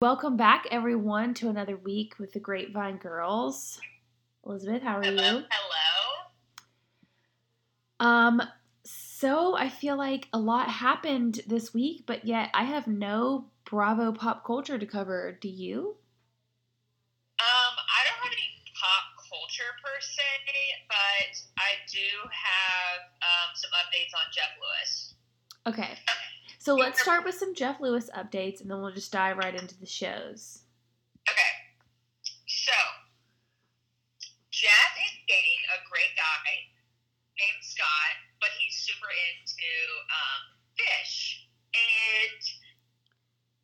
Welcome back, everyone, to another week with the Grapevine Girls. Elizabeth, how are Hello. you? Hello. Um, so I feel like a lot happened this week, but yet I have no Bravo pop culture to cover. Do you? Um, I don't have any pop culture per se, but I do have um, some updates on Jeff Lewis. Okay. So let's start with some Jeff Lewis updates and then we'll just dive right into the shows. Okay. So, Jeff is dating a great guy named Scott, but he's super into um, fish. And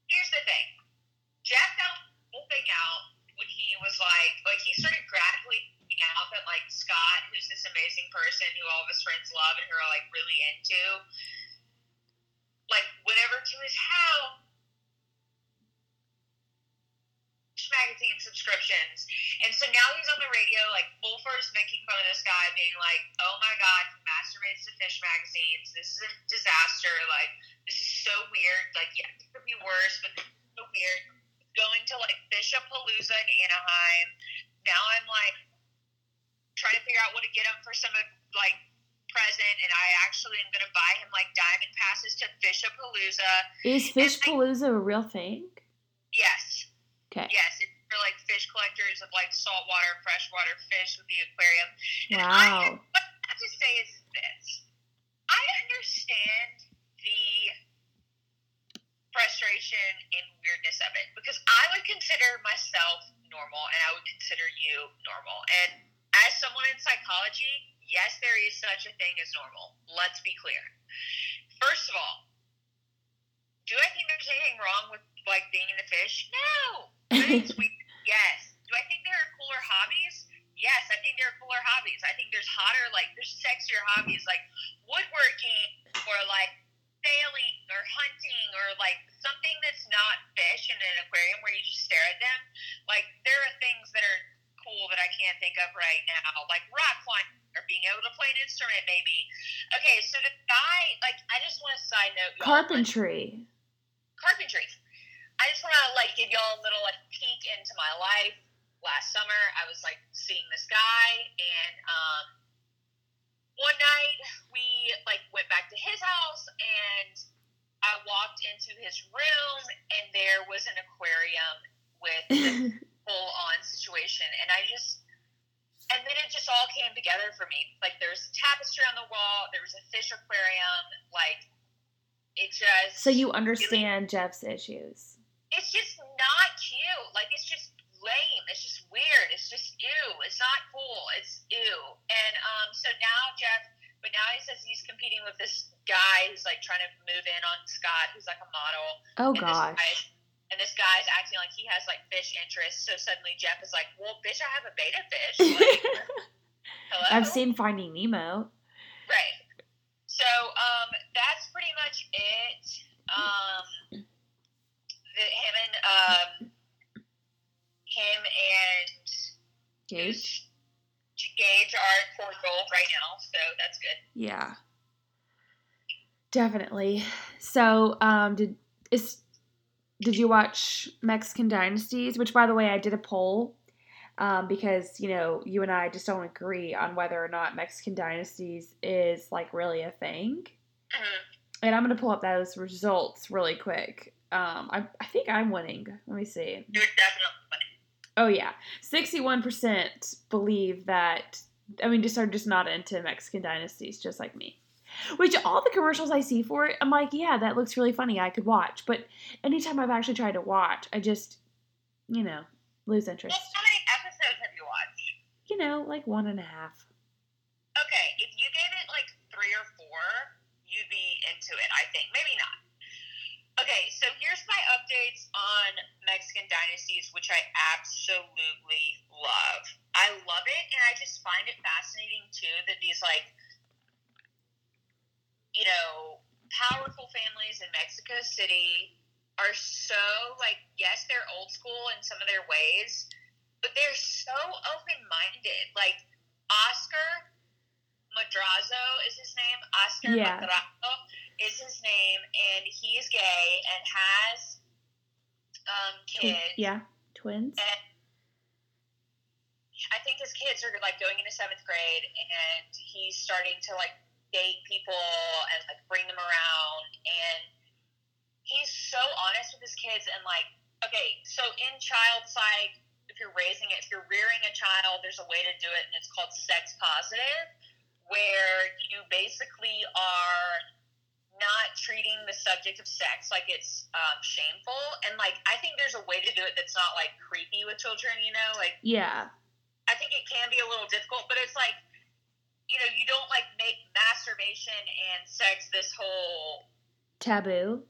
here's the thing Jeff found the whole thing out when he was like, like, he started gradually finding out that, like, Scott, who's this amazing person who all of his friends love and who are, like, really into, like, whatever to his house magazine subscriptions. And so now he's on the radio, like full force making fun of this guy, being like, oh my God, he masturbates to fish magazines. This is a disaster. Like, this is so weird. Like, yeah, it could be worse, but this is so weird. Going to like Fish Palooza in Anaheim. Now I'm like trying to figure out what to get him for some of like present, and I actually am going to buy him like diamond passes to Fish Palooza. Is Fish Palooza a real thing? Yes. Okay. Yes, it's for like fish collectors of like saltwater, freshwater fish with the aquarium. And I, Wow. what I have to say is this: I understand the frustration and weirdness of it because I would consider myself normal, and I would consider you normal. And as someone in psychology, yes, there is such a thing as normal. Let's be clear. First of all, do I think there's anything wrong with like being in the fish? No. Yes. Do I think there are cooler hobbies? Yes, I think there are cooler hobbies. I think there's hotter, like there's sexier hobbies, like woodworking or like sailing or hunting or like something that's not fish in an aquarium where you just stare at them. Like there are things that are cool that I can't think of right now, like rock climbing or being able to play an instrument, maybe. Okay, so the guy, like, I just want to side note, like, Carpentry. carpentry. I just want to like give y'all a little like peek into my life. Last summer, I was like seeing this guy, and um, one night we like went back to his house, and I walked into his room, and there was an aquarium with this full on situation, and I just. And then it just all came together for me. Like there was tapestry on the wall, there was a fish aquarium, like it just so you understand Jeff's issues. it's just not cute. Like it's just lame. It's just weird. It's just ew. It's not cool. It's ew. And um, so now Jeff, but now he says he's competing with this guy who's like trying to move in on Scott, who's like a model. Oh gosh. This guy, and this guy's acting like he has like fish interests. So suddenly Jeff is like, "Well, bitch, I have a betta fish." Like, hello. I've seen Finding Nemo. Right. So um, that's pretty much it. Um, the, him and um, him and Gage. Gage are cordial right now, so that's good. Yeah. Definitely. So, um, did is did you watch Mexican Dynasties? Which, by the way, I did a poll um, because you know you and I just don't agree on whether or not Mexican Dynasties is like really a thing. Mhm. And I'm gonna pull up those results really quick. Um, I I think I'm winning. Let me see. You're definitely funny. Oh yeah, sixty-one percent believe that. I mean, just are just not into Mexican dynasties, just like me. Which all the commercials I see for it, I'm like, yeah, that looks really funny. I could watch, but anytime I've actually tried to watch, I just, you know, lose Well, interest. how many episodes have you watched? You know, like one and a half. Okay, if you gave it like three or four, you'd be into it, I think. Maybe not. Okay, so here's my updates on Mexican dynasties, which I absolutely love. I love it, and I just find it fascinating too that these like, you know, powerful families in Mexico City are so like, yes, they're old school in some of their ways, but they're so open minded. Like Oscar Madrazo is his name. Oscar Yeah. Madrazo is his name, and he's gay and has um, kids. yeah, twins. And I think his kids are like going into seventh grade, and he's starting to like date people and like bring them around. And he's so honest with his kids. And like, okay, so in child psych, if you're raising it, if you're rearing a child, there's a way to do it, and it's called sex positive, where you basically are not treating the subject of sex like it's um, shameful and like i think there's a way to do it that's not like creepy with children you know like Yeah, I think it can be a little difficult, but it's like, you know, you don't like make masturbation and sex this whole taboo.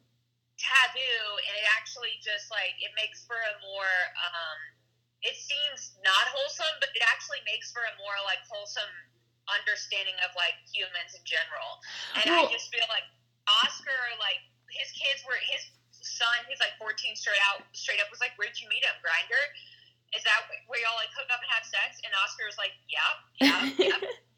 taboo, and it actually just like it makes for a more, um, it seems not wholesome, but it actually makes for a more like wholesome understanding of like humans in general. And I just feel like Oscar, like his kids were his son, who's like 14 straight out, straight up was like, "Where'd you meet him, Grindr?" Is that where y'all like hook up and have sex? And Oscar was like, "Yeah, yeah, yeah."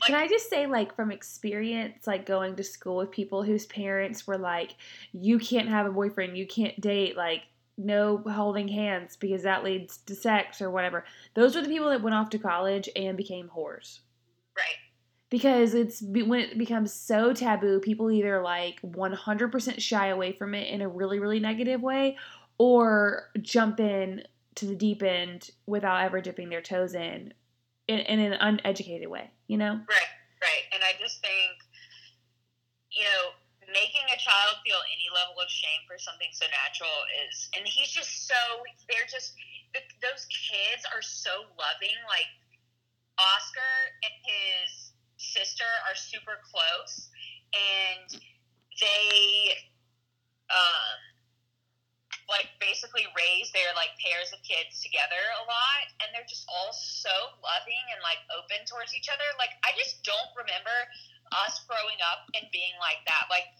Can I just say, like, from experience, like going to school with people whose parents were like, you can't have a boyfriend, you can't date, like, no holding hands because that leads to sex or whatever. Those were the people that went off to college and became whores. right. Because it's when it becomes so taboo, people either like 100% shy away from it in a really, really negative way or jump in to the deep end without ever dipping their toes in in, in an uneducated way, you know? Right, right. And I just think, you know, making a child feel any level of shame for something so natural is, and he's just so, they're just, th- those kids are so loving. Like, Oscar and his sister are super close, and they, um, like basically raise their like pairs of kids together a lot and they're just all so loving and like open towards each other. Like i just don't remember us growing up and being like that. Like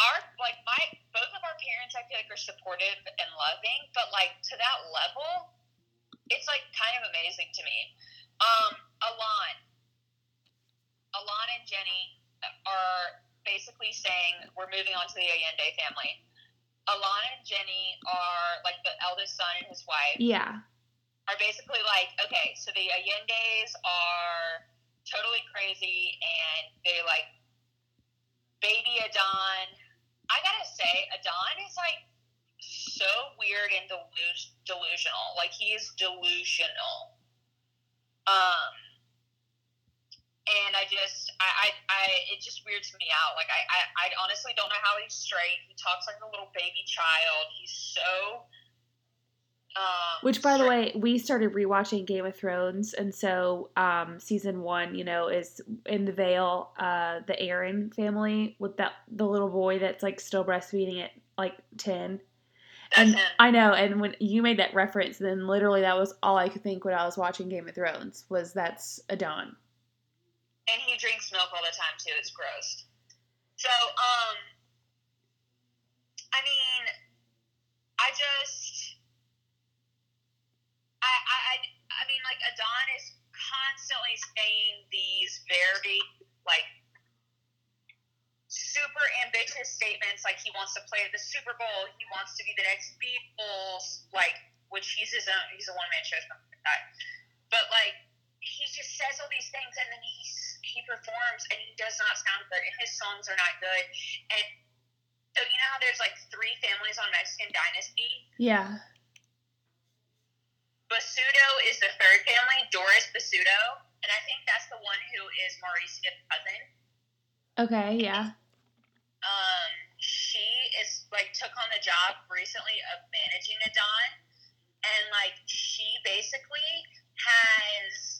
our like my both of our parents i feel like are supportive and loving but like to that level it's like kind of amazing to me. Um alon. Alon and jenny are basically saying we're moving on to the allende family Alana and Jenny are like the eldest son and his wife Yeah. are basically like, okay, so the Allende's are totally crazy and they like baby Adan. I gotta say, Adan is like so weird and delus- delusional. Like he is delusional. Um, and I just, I, I, I, it just weirds me out. Like I, I, I honestly don't know how he's straight. He talks like a little baby child. He's so. Um, Which, by the way, we started rewatching Game of Thrones, and so um, season one, you know, is in the Vale, uh, the Arryn family with that the little boy that's like still breastfeeding at like ten. that's And him. I know, and when you made that reference, then literally that was all I could think when I was watching Game of Thrones was that's Adan. And he drinks milk all the time too. It's gross. So, um, I mean, I just, I, I, I, mean, like Adan is constantly saying these very like super ambitious statements, like he wants to play at the Super Bowl, he wants to be the next Beatles, like which he's his own, he's a one man show. But like he just says all these things and then he's he performs and he does not sound good and his songs are not good and so you know how there's like three families on Mexican Dynasty? Yeah. Basudo is the third family, Doris Basudo, and I think that's the one who is Mauricio's cousin. Okay. Yeah. Um, she is like took on the job recently of managing a Don, and like she basically has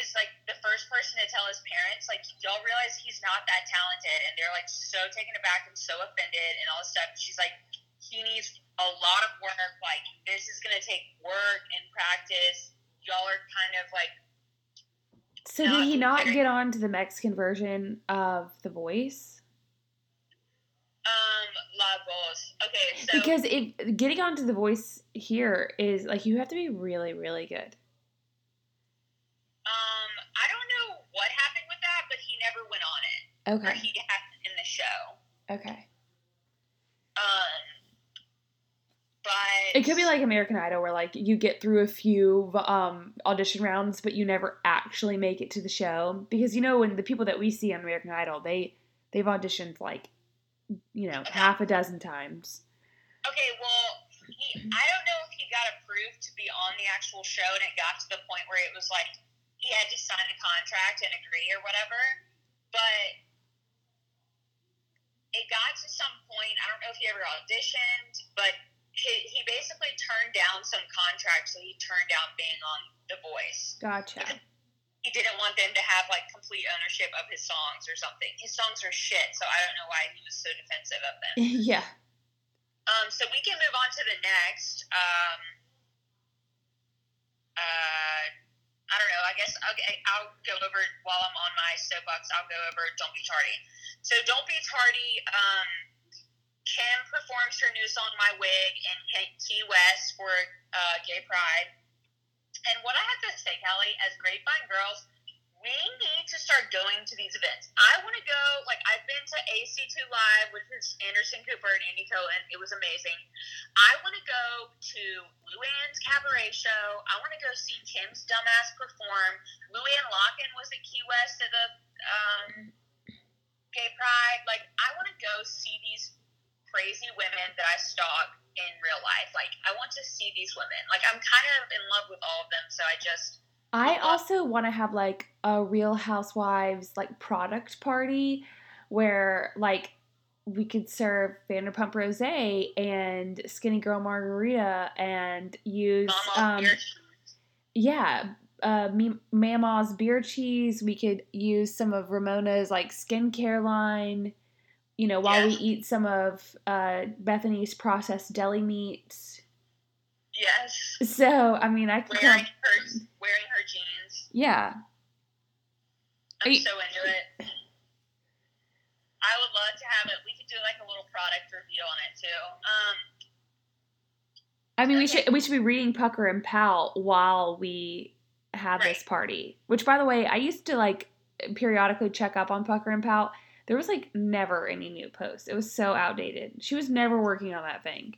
is like the first person to tell his parents like y'all realize he's not that talented and they're like so taken aback and so offended and all this stuff. She's like he needs a lot of work. Like this is gonna take work and practice. Y'all are kind of like So did he not get on to the Mexican version of The Voice? um la voz. Okay so Because if getting onto The Voice here is like you have to be really, really good. um i don't know what happened with that but he never went it or Okay. he had in the show Okay. um but It could be like American Idol, where like you get through a few um, audition rounds, but you never actually make it to the show because you know when the people that we see on American Idol, they they've auditioned like you know half a dozen times. Okay, well, he, I don't know if he got approved to be on the actual show, and it got to the point where it was like he had to sign a contract and agree or whatever. But it got to some point. I don't know if he ever auditioned, but he, he basically turned down some contracts, so he turned down being on The Voice. Gotcha. He didn't want them to have like complete ownership of his songs or something. His songs are shit, so I don't know why he was so defensive of them. yeah. Um, so we can move on to the next. Um, uh, I don't know. I guess okay, I'll go over while I'm on my soapbox. I'll go over "Don't Be Tardy." So "Don't Be Tardy." Um, Kim performs her new song "My Wig" in Key West for uh, Gay Pride. And what I have to say, Callie, as Grapevine girls, we need to start going to these events. I want to go, like, I've been to AC2 Live, which is Anderson Cooper and Andy Cohen. It was amazing. I want to go to Luann's Cabaret show. I want to go see Kim's Dumbass perform. Luann Locken was at Key West at the um, Gay Pride. Like, I want to go see these crazy women that I stalk in real life. Like, I want to see these women. Like, I'm kind of in love with all of them, so I just. I also want to have like a Real Housewives like product party where like we could serve Vanderpump Rose and Skinnygirl Margarita and use Mama um yeah uh Mama's beer cheese. We could use some of Ramona's like skincare line. You know, while we eat some of uh, Bethany's processed deli meats. Yes. So, I mean, I can Wearing come. her, wearing her jeans. Yeah. I'm you- so into it. I would love to have it. We could do like a little product review on it too. Um, I mean, we should we should be reading Pucker and Pout while we have this party. Which, by the way, I used to like periodically check up on Pucker and Pout. There was like never any new posts. It was so outdated. She was never working on that thing.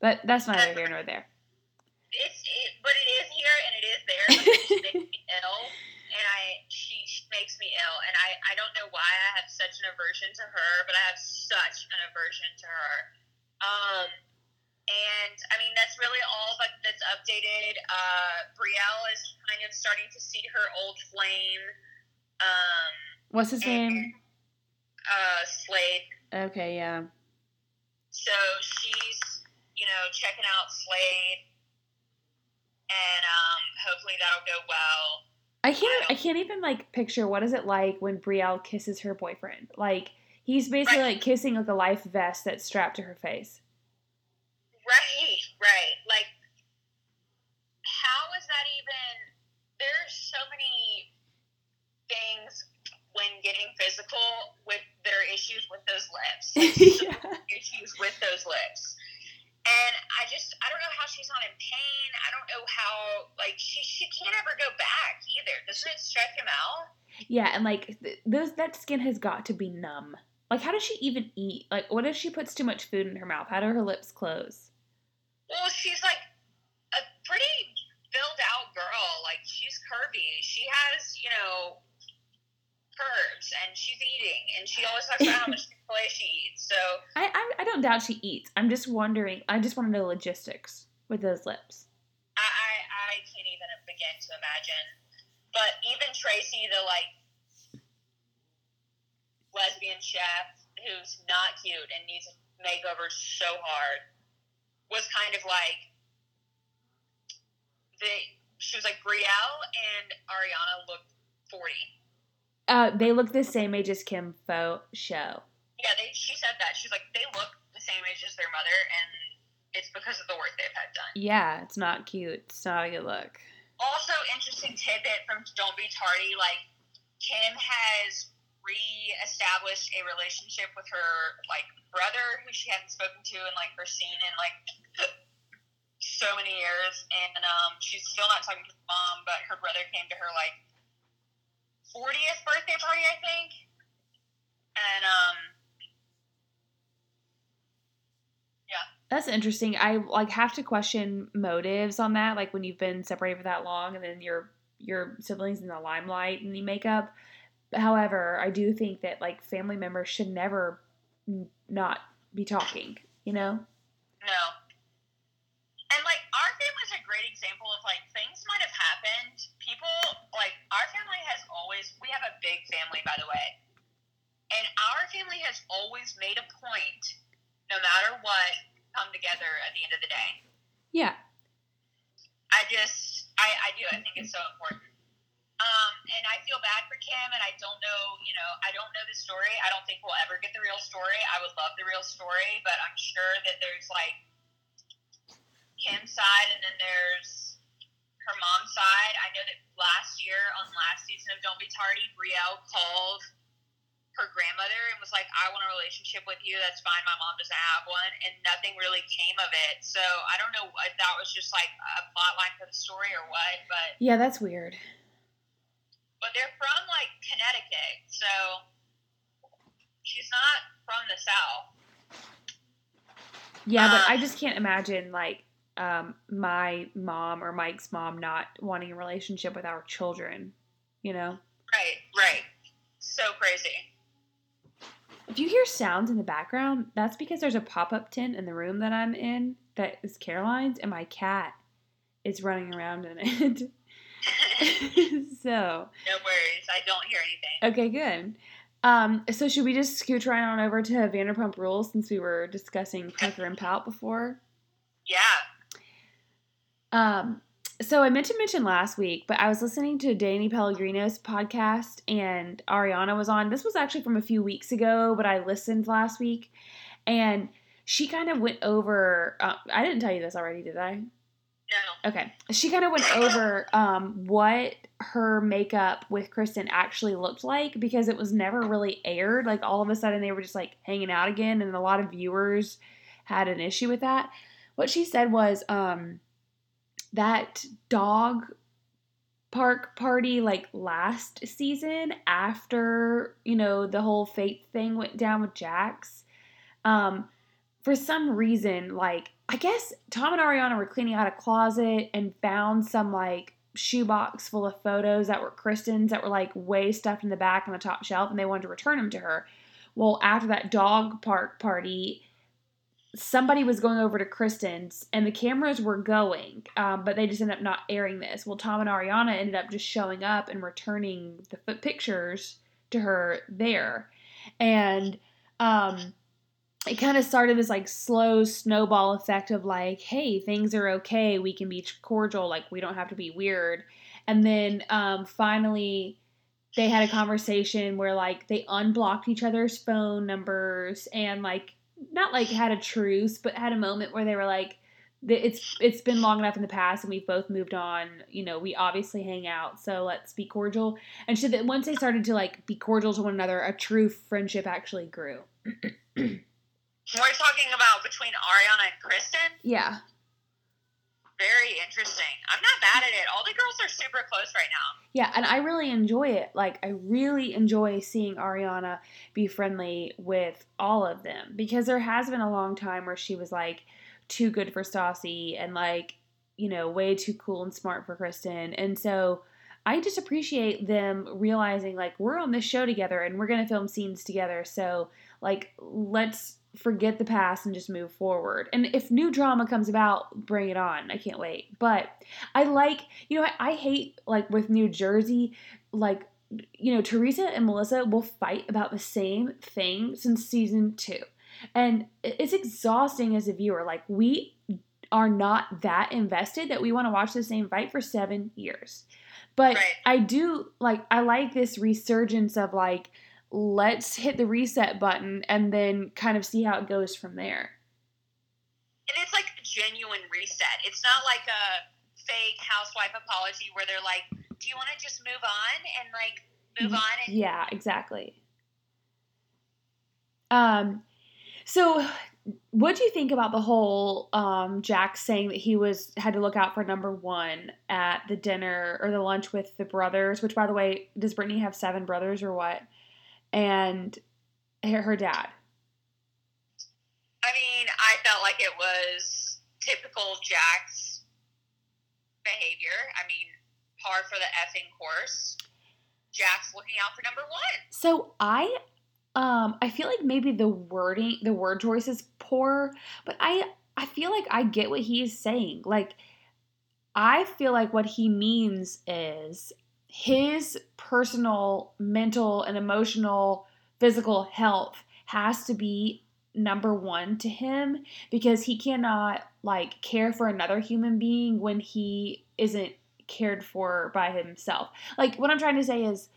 But that's neither here nor there. it's it, but it is here and it is there. But she makes me ill, and I she, she makes me ill, and I I don't know why I have such an aversion to her, but I have such an aversion to her. Um, and I mean that's really all like that's updated. Uh, Brielle is kind of starting to see her old flame. Um, What's his name? uh, Slade. Okay, yeah. So she's, you know, checking out Slade, and um, hopefully that'll go well. I can't. I can't even like picture what is it like when Brielle kisses her boyfriend. Like he's basically Right. like kissing like a life vest that's strapped to her face. Right, right. Like, how is that even? There's so many things when getting physical with there are issues with those lips. yeah. issues with those lips. And I just I don't know how she's not in pain. I don't know how like she she can't ever go back either. Doesn't it stress him out? Yeah, and like th- those that skin has got to be numb. Like how does she even eat? Like what if she puts too much food in her mouth? How do her lips close? Well, she's like a pretty filled out girl. Like she's curvy. She has, you know, curves and she's eating and she always talks about how much Chick-fil-A she eats. So I, I I don't doubt she eats. I'm just wondering. I just want to know logistics with those lips. I, I, I can't even begin to imagine. But even Tracy, the like lesbian chef who's not cute and needs a makeover so hard, was kind of like the she was like Brielle and Ariana looked forty. Uh, they look the same age as Kim Fo show. Yeah, they she said that. She's like they look the same age as their mother and it's because of the work they've had done. Yeah, it's not cute. It's not a good look. also interesting tidbit from Don't Be Tardy, like Kim has re-established a relationship with her like brother who she hadn't spoken to and like or seen in like so many years and um she's still not talking to her mom but her brother came to her like 40th birthday party I think and um yeah That's interesting. I like have to question motives on that. Like when you've been separated for that long, and then your your siblings in the limelight and the make up. However, I do think that like family members should never n- not be talking. You know. No. And like our family's a great example of like things might have happened. People like our family has always we have a big family by the way. And our family has always made a point, no matter what, come together at the end of the day. Yeah. I just I, I do. I think it's so important. Kim, and I don't know, you know, I don't know the story. I don't think we'll ever get the real story. I would love the real story, but I'm sure that there's like Kim's side, and then there's her mom's side. I know that last year on last season of Don't Be Tardy, Brielle called her grandmother and was like, I want a relationship with you. That's fine. My mom doesn't have one. And nothing really came of it. So I don't know if that was just like a plot line for the story or what, but Yeah, that's weird. But they're from like Connecticut, so she's not from the South. Yeah, but Um, I just can't imagine like um, my mom or Mike's mom not wanting a relationship with our children. You know, Right, right. So crazy. if you hear sounds in the background, that's because there's a pop up tent in the room that I'm in that is Caroline's, and my cat is running around in it. so no worries. I don't hear anything. okay, good. Um, so should we just scooch right on over to Vanderpump Rules since we were discussing Pucker and Pout before? Yeah. Um, so I meant to mention last week, but I was listening to Danny Pellegrino's podcast and Ariana was on. This was actually from a few weeks ago, but I listened last week and she kind of went over. Uh, I didn't tell you this already, did I? No. Okay. She kind of went over um, what her makeup with Kristen actually looked like because it was never really aired. Like all of a sudden they were just like hanging out again, and a lot of viewers had an issue with that. What she said was um, that dog park party like last season after you know the whole fate thing went down with Jax. Um, for some reason, like I guess Tom and Ariana were cleaning out a closet and found some like shoebox full of photos that were Kristen's that were like way stuffed in the back on the top shelf, and they wanted to return them to her. Well, after that dog park party, somebody was going over to Kristen's and the cameras were going, um, but they just ended up not airing this. Well, Tom and Ariana ended up just showing up and returning the foot pictures to her there. And um, it kind of started this like slow snowball effect of like, hey, things are okay. We can be cordial. Like, we don't have to be weird. And then um, finally, they had a conversation where like they unblocked each other's phone numbers and like not like had a truce, but had a moment where they were like, "It's it's been long enough in the past, and we've both moved on. You know, we obviously hang out, so let's be cordial." And so that once they started to like be cordial to one another, a true friendship actually grew. We're talking about between Ariana and Kristen. Yeah, Very interesting. I'm not mad at it. All the girls are super close right now. yeah, and I really enjoy it. Like, I really enjoy seeing Ariana be friendly with all of them because there has been a long time where she was like too good for Stassi and like you know way too cool and smart for Kristen, and so. I just appreciate them realizing like we're on this show together and we're gonna film scenes together. So like let's forget the past and just move forward. And if new drama comes about, bring it on. I can't wait. But I like you know I, I hate like with New Jersey like you know Teresa and Melissa will fight about the same thing since season two, and it's exhausting as a viewer. Like we are not that invested that we want to watch the same fight for seven years. But Right. I do like I like this resurgence of like let's hit the reset button and then kind of see how it goes from there. And it's like a genuine reset. It's not like a fake housewife apology where they're like, "Do you want to just move on and like move on?" And Yeah, exactly. Um so what do you think about the whole um Jax saying that he was had to look out for number 1 at the dinner or the lunch with the brothers, which by the way, does Brittany have seven brothers or what? And her, her dad. I mean, I felt like it was typical Jax's behavior. I mean, par for the effing course. Jax's looking out for number one. So I um I feel like maybe the wording the word choice is poor, but I I feel like I get what he is saying. Like I feel like what he means is his personal mental and emotional physical health has to be number 1 to him because he cannot like care for another human being when he isn't cared for by himself. Like what I'm trying to say is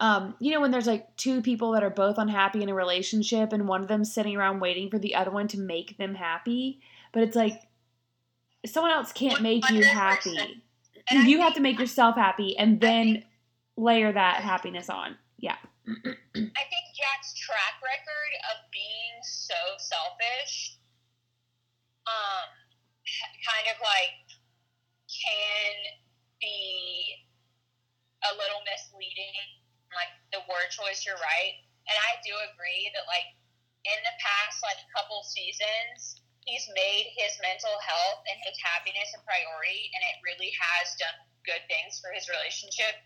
um, you know when there's like two people that are both unhappy in a relationship and one of them's sitting around waiting for the other one to make them happy, but it's like someone else can't make you happy. And You have to make yourself happy and then think- layer that happiness on. Yeah. I think Jax's track record of being so selfish, um, kind of like can be a little misleading. Like the word choice, you're right, and I do agree that like in the past like couple seasons, he's made his mental health and his happiness a priority, and it really has done good things for his relationship.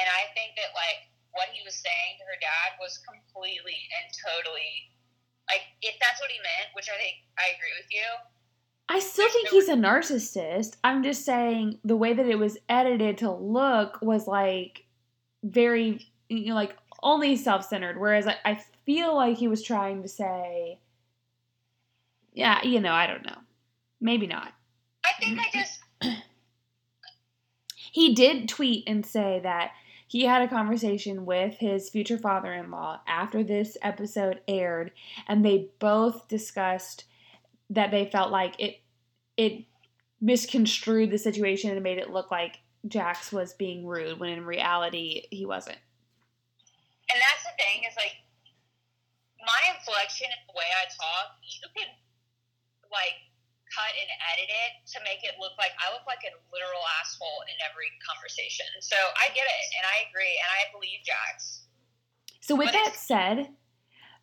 And I think that like what he was saying to her dad was completely and totally like if that's what he meant, which I think I agree with you. I still think he's a narcissist. I'm just saying the way that it was edited to look was like very, you know, like only self centered. Whereas I, I feel like he was trying to say, yeah, you know, I don't know. Maybe not. I think I just He did tweet and say that he had a conversation with his future father in law after this episode aired, and they both discussed that they felt like it it misconstrued the situation and made it look like Jax was being rude when in reality he wasn't. and that's the thing is like my inflection and the way I talk, you can like cut and edit it to make it look like I look like a literal asshole in every conversation. So I get it and I agree and I believe Jax. So with But that said,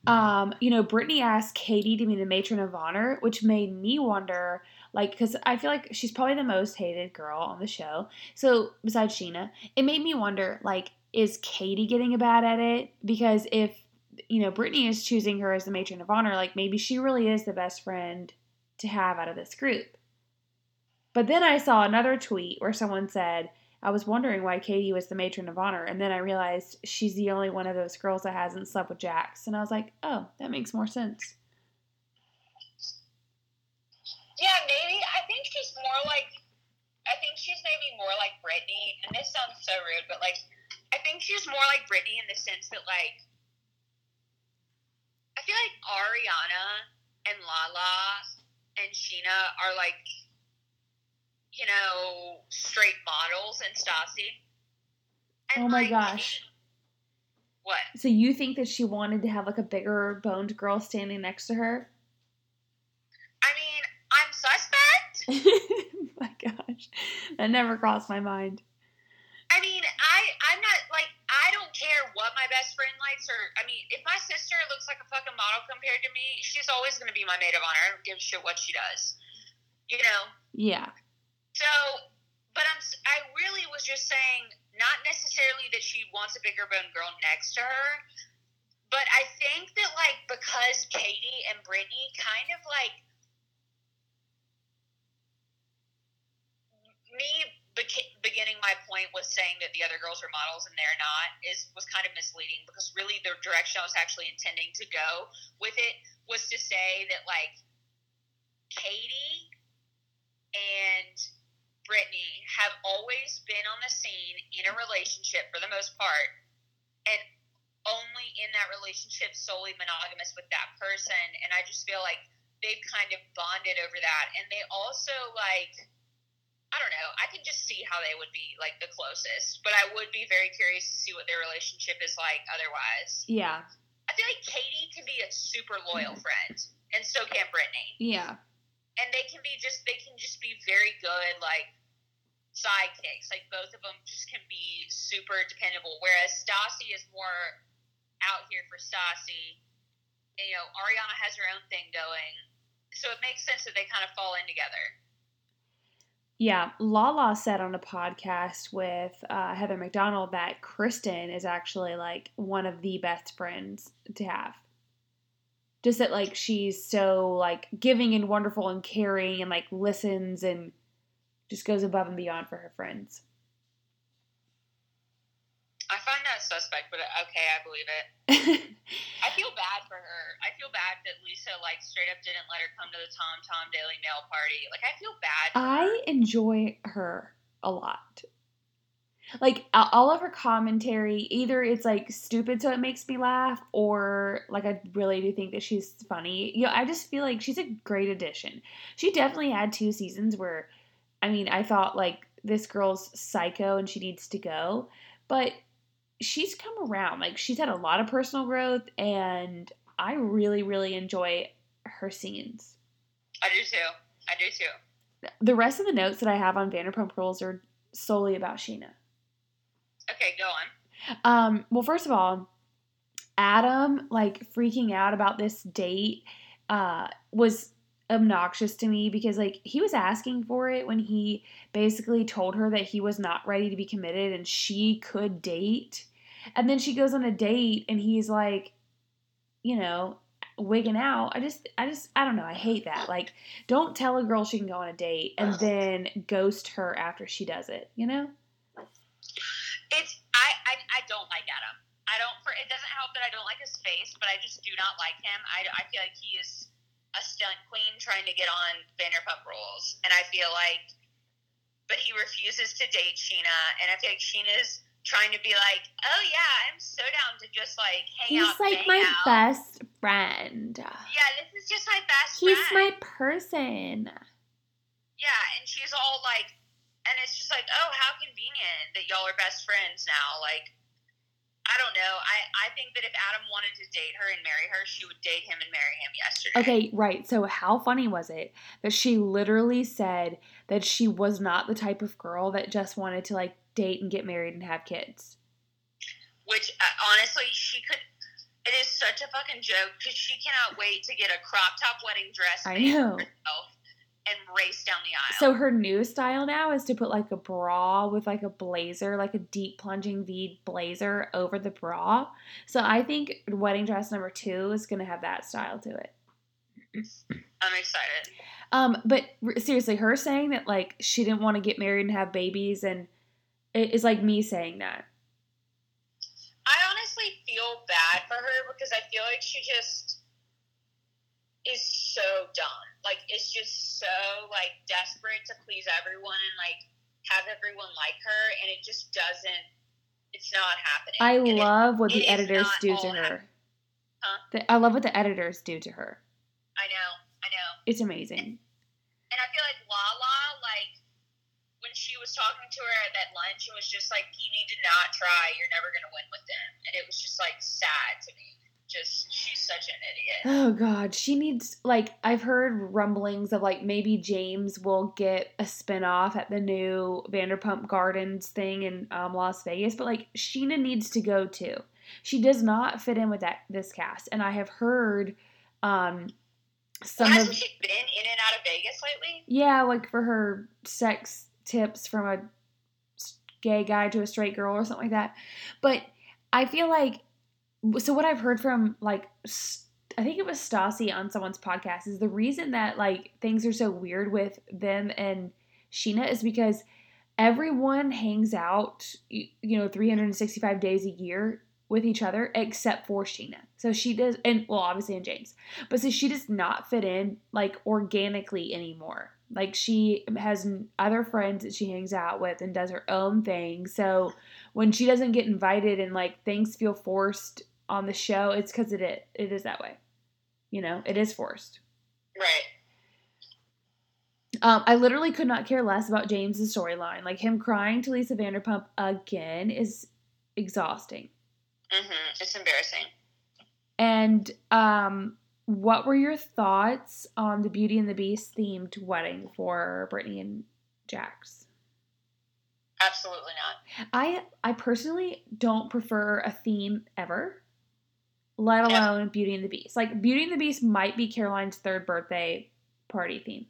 um, you know, Brittany asked Katie to be the matron of honor, which made me wonder, like, because I feel like she's probably the most hated girl on the show. So besides Scheana, it made me wonder, like, is Katie getting a bad edit? Because if you know Brittany is choosing her as the matron of honor, like maybe she really is the best friend to have out of this group. But then I saw another tweet where someone said, I was wondering why Katie was the matron of honor, and then I realized she's the only one of those girls that hasn't slept with Jax, and I was like, oh, that makes more sense. Yeah, maybe. I think she's more like. I think she's maybe more like Brittany, and this sounds so rude, but like, I think she's more like Brittany in the sense that like, I feel like Ariana and Lala and Scheana are like, you know, straight models, and Stassi. Oh my like, gosh. What? So you think that she wanted to have like a bigger boned girl standing next to her? I mean, I'm suspect. my gosh, that never crossed my mind. I mean, I I'm not like I don't care what my best friend likes or I mean, if my sister looks like a fucking model compared to me, she's always gonna be my maid of honor. I don't give a shit what she does, you know. Yeah. So, but I'm I really was just saying not necessarily that she wants a bigger bone girl next to her, but I think that like because Katie and Brittany kind of like me beca- beginning my point was saying that the other girls are models and they're not is was kind of misleading because really the direction I was actually intending to go with it was to say that like Katie and Brittany have always been on the scene in a relationship for the most part and only in that relationship solely monogamous with that person. And I just feel like they've kind of bonded over that. And they also like I don't know. I can just see how they would be like the closest, but I would be very curious to see what their relationship is like otherwise. Yeah. I feel like Katie can be a super loyal mm-hmm. friend, and so can Brittany. Yeah. And they can be just they can just be very good like sidekicks. Like both of them just can be super dependable. Whereas Stassi is more out here for Stassi. You know, Ariana has her own thing going. so it makes sense that they kind of fall in together. Yeah, Lala said on a podcast with uh, Heather McDonald that Kristen is actually like one of the best friends to have. Just that like she's so like giving and wonderful and caring and like listens and just goes above and beyond for her friends. I find that suspect, but okay, I believe it. I feel bad for her. I feel bad that Lisa like straight up didn't let her come to the Tom Tom Daily Mail party. Like I feel bad. I her. enjoy her a lot. Like all of her commentary, either it's like stupid so it makes me laugh, or like I really do think that she's funny. You know, I just feel like she's a great addition. She definitely had two seasons where, I mean, I thought like this girl's psycho and she needs to go, but she's come around. Like she's had a lot of personal growth, and I really, really enjoy her scenes. I do too. I do too. The rest of the notes that I have on Vanderpump Rules are solely about Scheana. Okay, go on. Um, well, first of all, Adam like freaking out about this date uh, was obnoxious to me because like he was asking for it when he basically told her that he was not ready to be committed and she could date. And then she goes on a date and he's like you know wigging out. I just i just i don't know. I hate that. Like don't tell a girl she can go on a date and then ghost her after she does it you know? It's i i, I don't like adam. I don't for it doesn't help that i don't like his face but i just do not like him. I, I feel like he is a stunt queen trying to get on Vanderpump Rules, and I feel like, but he refuses to date Scheana, and I feel like Scheana's trying to be like, oh yeah, I'm so down to just like hang he's out. He's like my out. best friend Yeah, this is just my best. Friend. He's friend. my person Yeah, and she's all like, and it's just like, oh, how convenient that y'all are best friends now. Like, I don't know. I, I think that if Adam wanted to date her and marry her, she would date him and marry him yesterday. Okay, right. So how funny was it that she literally said that she was not the type of girl that just wanted to like date and get married and have kids? Which, uh, honestly, she could. It is such a fucking joke because she cannot wait to get a crop top wedding dress I know. herself and race down the aisle. So her new style now is to put like a bra with like a blazer, like a deep plunging V blazer over the bra. So I think wedding dress number 2 is going to have that style to it. I'm excited. Um, but r- seriously, her saying that like she didn't want to get married and have babies, and it is like me saying that. I honestly feel bad for her because I feel like she just is so done. Like it's just so like desperate to please everyone and like have everyone like her, and it just doesn't. It's not happening. I And it- love what the editors do to her. Huh? The- I love what the editors do to her. I know. I know. It's amazing. And I feel like Lala, like when she was talking to her at that lunch, and was just like, "You need to not try. You're never gonna win with them." And it was just like sad to me. Just she's such an idiot. Oh god, she needs like I've heard rumblings of like maybe James will get a spin-off at the new Vanderpump Gardens thing in um, Las Vegas, but like Scheana needs to go too. She does not fit in with that this cast, and I have heard um some Hasn't of she been in and out of Vegas lately? yeah, like for her sex tips from a gay guy to a straight girl or something like that. But I feel like so what I've heard from like I think it was Stassi on someone's podcast is the reason that like things are so weird with them and Scheana is because everyone hangs out y- you know 365 days a year with each other except for Scheana. So she does and well obviously and James. But so she does not fit in like organically anymore. Like she has other friends that she hangs out with and does her own thing. So when she doesn't get invited and like things feel forced on the show, it's because it is, it is that way. You know, it is forced. Right. Um, I literally could not care less about James's storyline. Like him crying to Lisa Vanderpump again is exhausting. Mm-hmm. It's embarrassing. And um, what were your thoughts on the Beauty and the Beast themed wedding for Brittany and Jax? Absolutely not. I I personally don't prefer a theme ever, let alone Beauty and the Beast. Like Beauty and the Beast might be Caroline's third birthday party theme.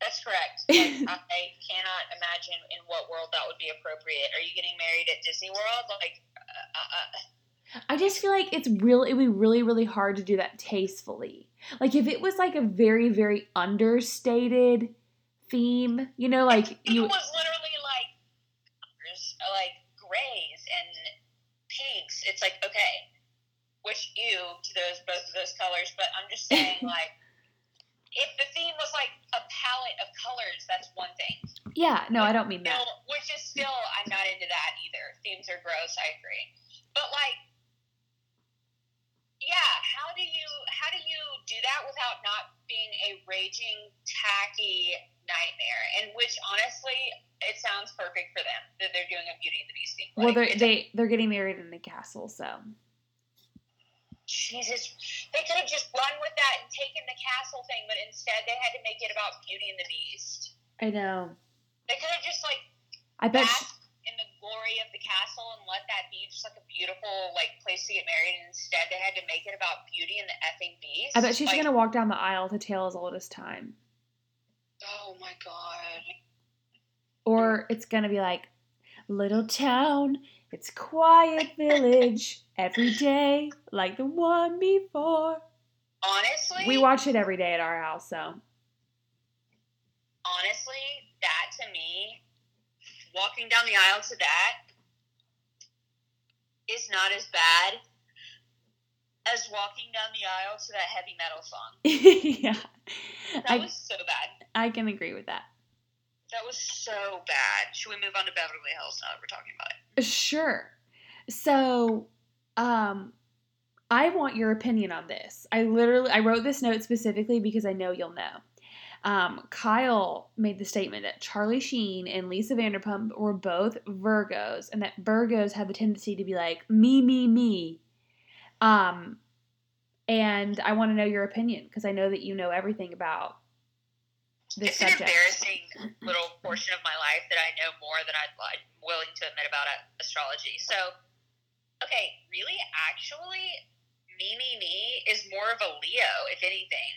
That's correct. Like, I cannot imagine in what world that would be appropriate. Are you getting married at Disney World? Like, uh, uh, I just feel like it's real. It would be really, really hard to do that tastefully. Like if it was like a very, very understated theme, you know, like it you. was literally like, uh, like grays and pinks. It's like okay, which you to those both of those colors. But I'm just saying, like, if the theme was like a palette of colors, that's one thing. Yeah, no, I don't mean that. Still, which is still, I'm not into that either. Themes are gross. I agree. But like, yeah, how do you how do you do that without not being a raging tacky nightmare? And which honestly, it sounds perfect for them that they're doing a Beauty and the Beast theme. Well, Like, they're they they're getting married in the castle, so Jesus, they could have just run with that and taken the castle thing, but instead they had to make it about Beauty and the Beast. I know. They could have just like I bet. Basked in the glory of the castle and let that be just like a beautiful like place to get married. And instead they had to make it about Beauty and the effing Beast. I bet she's Like, gonna walk down the aisle to tale as old as time, Oh my god. or it's gonna be like, little town, it's quiet village every day like the one before. Honestly, We watch it every day at our house, so honestly, that to me, walking down the aisle to that is not as bad as walking down the aisle to that heavy metal song. yeah, That I was so bad. I can agree with that. That was so bad. Should we move on to Beverly Hills now that we're talking about it? Sure. So, um, I want your opinion on this. I literally I wrote this note specifically because I know you'll know. Um, Kyle made the statement that Charlie Sheen and Lisa Vanderpump were both Virgos, and that Virgos have the tendency to be like me, me, me. Um, and I want to know your opinion because I know that you know everything about this it's an embarrassing little portion of my life that I know more than I'd like willing to admit about astrology. So, okay, really, actually, me, me, me is more of a Leo, if anything.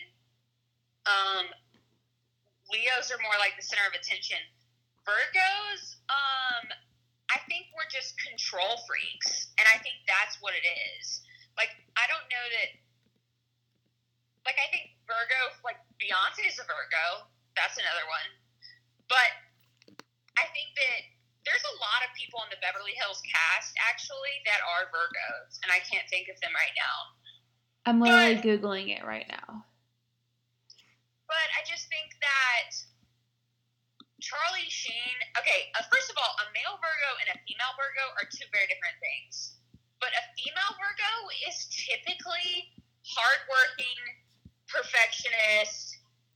Um, Leos are more like the center of attention. Virgos, um, I think we're just control freaks, and I think that's what it is. Like, I don't know that. Like, I think Virgo, like Beyonce is a Virgo. That's another one. But I think that there's a lot of people in the Beverly Hills cast actually that are Virgos, and I can't think of them right now. I'm literally googling it right now. But I just think that Charlie Sheen. Okay, uh, first of all, a male Virgo and a female Virgo are two very different things. But a female Virgo is typically hardworking, perfectionist,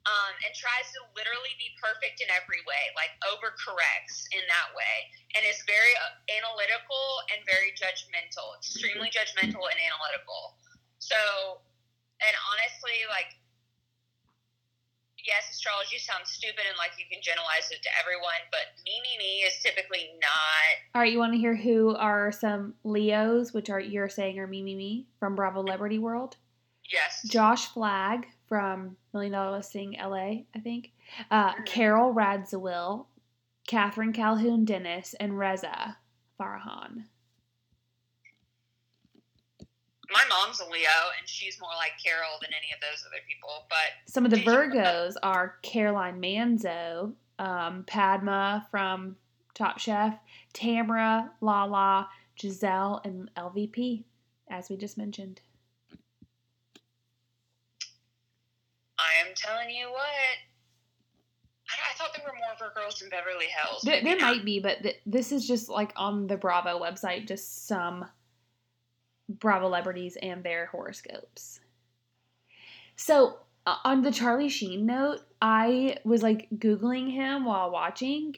um, and tries to literally be perfect in every way, like overcorrects in that way, and is very uh, analytical and very judgmental, extremely judgmental and analytical. So, and honestly, like yes, astrology sounds stupid and like you can generalize it to everyone, but me, me, me is typically not. All right, you want to hear who are some Leos, which are you're saying are me, me, me from Bravo Liberty World? Yes. Josh Flagg from Million Dollar Listing LA, I think. Uh. Carole Radziwill, Kathryn Calhoun Dennis, and Reza Farahan. My mom's a Leo, and she's more like Carole than any of those other people. But Some of the Virgos are Caroline Manzo, um, Padma from Top Chef, Tamara, Lala, Gizelle, and LVP, as we just mentioned. I am telling you what. I, I thought there were more Virgos in Beverly Hills. There, there might be, but th- this is just like on the Bravo website, just some Bravo celebrities and their horoscopes. So, uh, on the Charlie Sheen note, I was like Googling him while watching.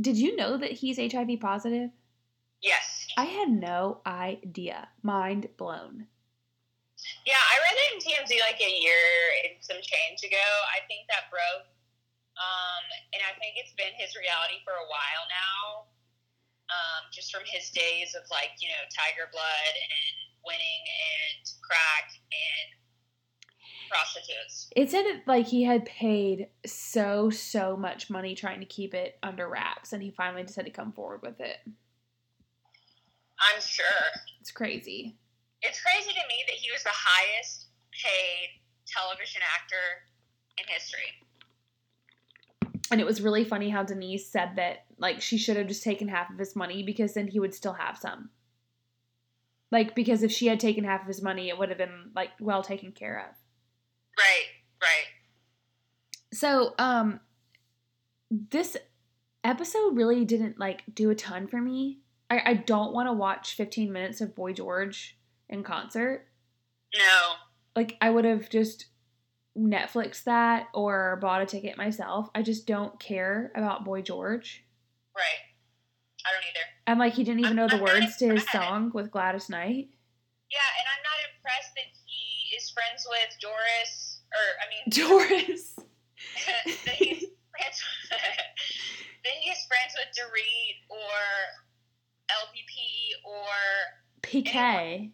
Did you know that he's HIV positive? Yes. I had no idea. Mind blown. Yeah, I read it in TMZ like a year and some change ago. I think that broke. Um, and I think it's been his reality for a while now. Um, just from his days of like, you know, Tiger Blood and winning and crack and prostitutes. It said that like he had paid so so much money trying to keep it under wraps, and he finally decided to come forward with it. I'm sure. It's crazy. It's crazy to me that he was the highest paid television actor in history. And it was really funny how Denise said that like she should have just taken half of his money because then he would still have some. Like because if she had taken half of his money, it would have been like well taken care of. Right, right. So, um this episode really didn't like do a ton for me. I, I don't want to watch 15 minutes of Boy George in concert. No. Like I would have just Netflix that or bought a ticket myself. I just don't care about Boy George. Right. I don't either. And like he didn't even I'm- know the I'm words to his song with Gladys Knight. Yeah, and I'm not impressed that he is friends with Doris, or I mean, Doris. that he's friends that he's friends with Dorit or LPP or PK.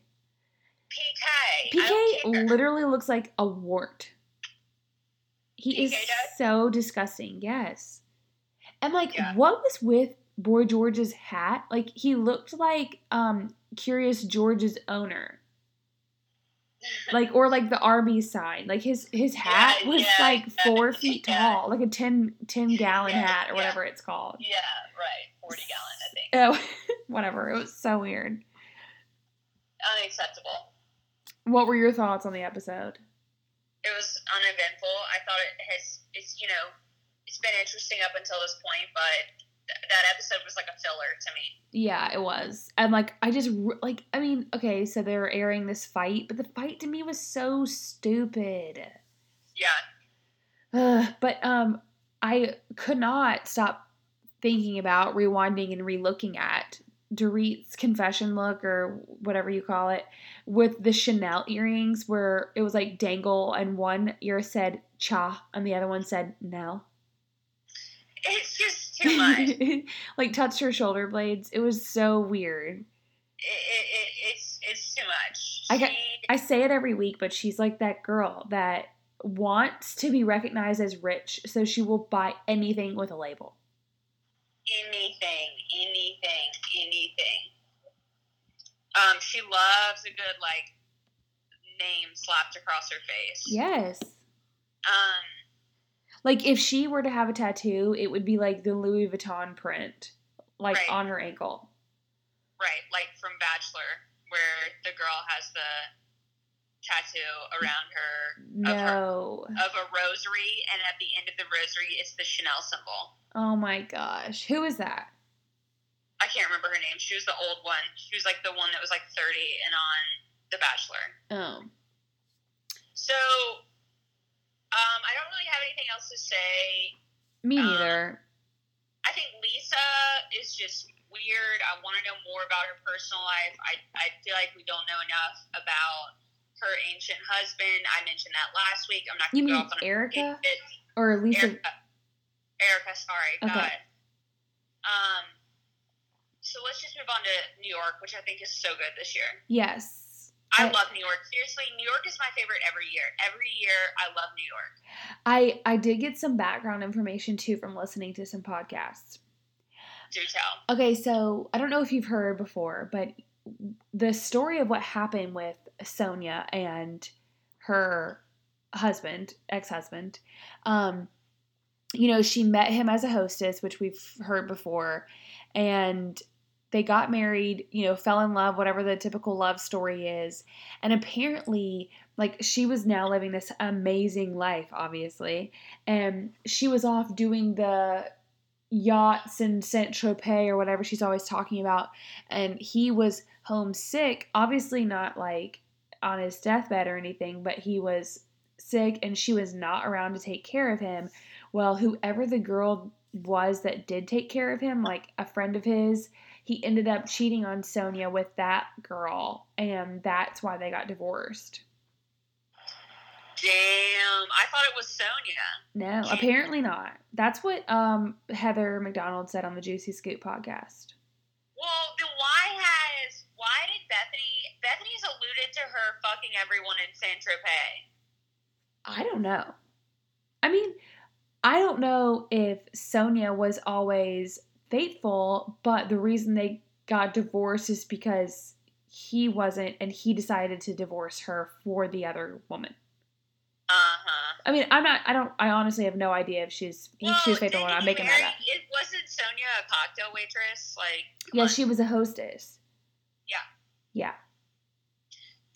PK. PK literally looks like a wart. He is does? so disgusting. Yes. And like Yeah. what was with Boy George's hat? Like he looked like um Curious George's owner. Like or like the Arby's sign. Like his his hat Yeah, was yeah, like four feet tall, like a 10, 10 gallon hat or whatever it's called. yeah, right. Forty gallon, I think. Oh, whatever. It was so weird. Unacceptable. What were your thoughts on the episode? It was uneventful. I thought it has. It's you know, it's been interesting up until this point, but th- that episode was like a filler to me. Yeah, it was. And like I just like I mean, okay, so they were airing this fight, but the fight to me was so stupid. Yeah. Ugh, but um I could not stop thinking about rewinding and relooking at Dorit's confession look or whatever you call it with the Chanel earrings where it was like dangle and one ear said cha and the other one said Nell. It's just too much. like touched her shoulder blades. It was so weird. it, it, it's it's too much. I got- I say it every week, but she's like that girl that wants to be recognized as rich, so she will buy anything with a label. Anything, anything, anything. Um, she loves a good like name slapped across her face. Yes. Um, Like if she were to have a tattoo, it would be like the Louis Vuitton print, like Right. on her ankle. right, like from Bachelor, where the girl has the tattoo around her of her No. of a rosary, and at the end of the rosary, it's the Chanel symbol. Oh my gosh. Who is that? I can't remember her name. She was the old one. She was like the one that was like thirty and on The Bachelor. Oh. So, um, I don't really have anything else to say. Me Um. I think Lisa is just weird. I want to know more about her personal life. I, I feel like we don't know enough about her ancient husband. I mentioned that last week. I'm not You going to go mean off on a Erika? Or Lisa Erika. Erika, sorry. Okay. God. Um, so let's just move on to New York, which I think is so good this year. Yes. I, I- love New York. Seriously, New York is my favorite every year. Every year, I love New York. I I did get some background information too from listening to some podcasts. Do tell. Okay, so I don't know if you've heard before, but the story of what happened with Sonja and her husband, ex-husband, um, you know, she met him as a hostess, which we've heard before, and they got married, you know, fell in love, whatever the typical love story is. And apparently, like, she was now living this amazing life, obviously. And she was off doing the yachts in Saint Tropez or whatever she's always talking about. And he was homesick, obviously not like on his deathbed or anything, but he was sick and she was not around to take care of him. Well, whoever the girl was that did take care of him, like a friend of his, he ended up cheating on Sonja with that girl, and that's why they got divorced. Damn. I thought it was Sonja. No, apparently not. That's what um, Heather McDonald said on the Juicy Scoop podcast. Well, then why has why did Bethenny Bethenny's alluded to her fucking everyone in Saint Tropez? I don't know. I mean, I don't know if Sonja was always faithful, but the reason they got divorced is because he wasn't and he decided to divorce her for the other woman. Uh-huh. I mean, I'm not I don't I honestly have no idea if she's if she was faithful or didn't. I'm making marry- that up. It wasn't Sonja a cocktail waitress, like Yeah, she was a hostess. Yeah. Yeah.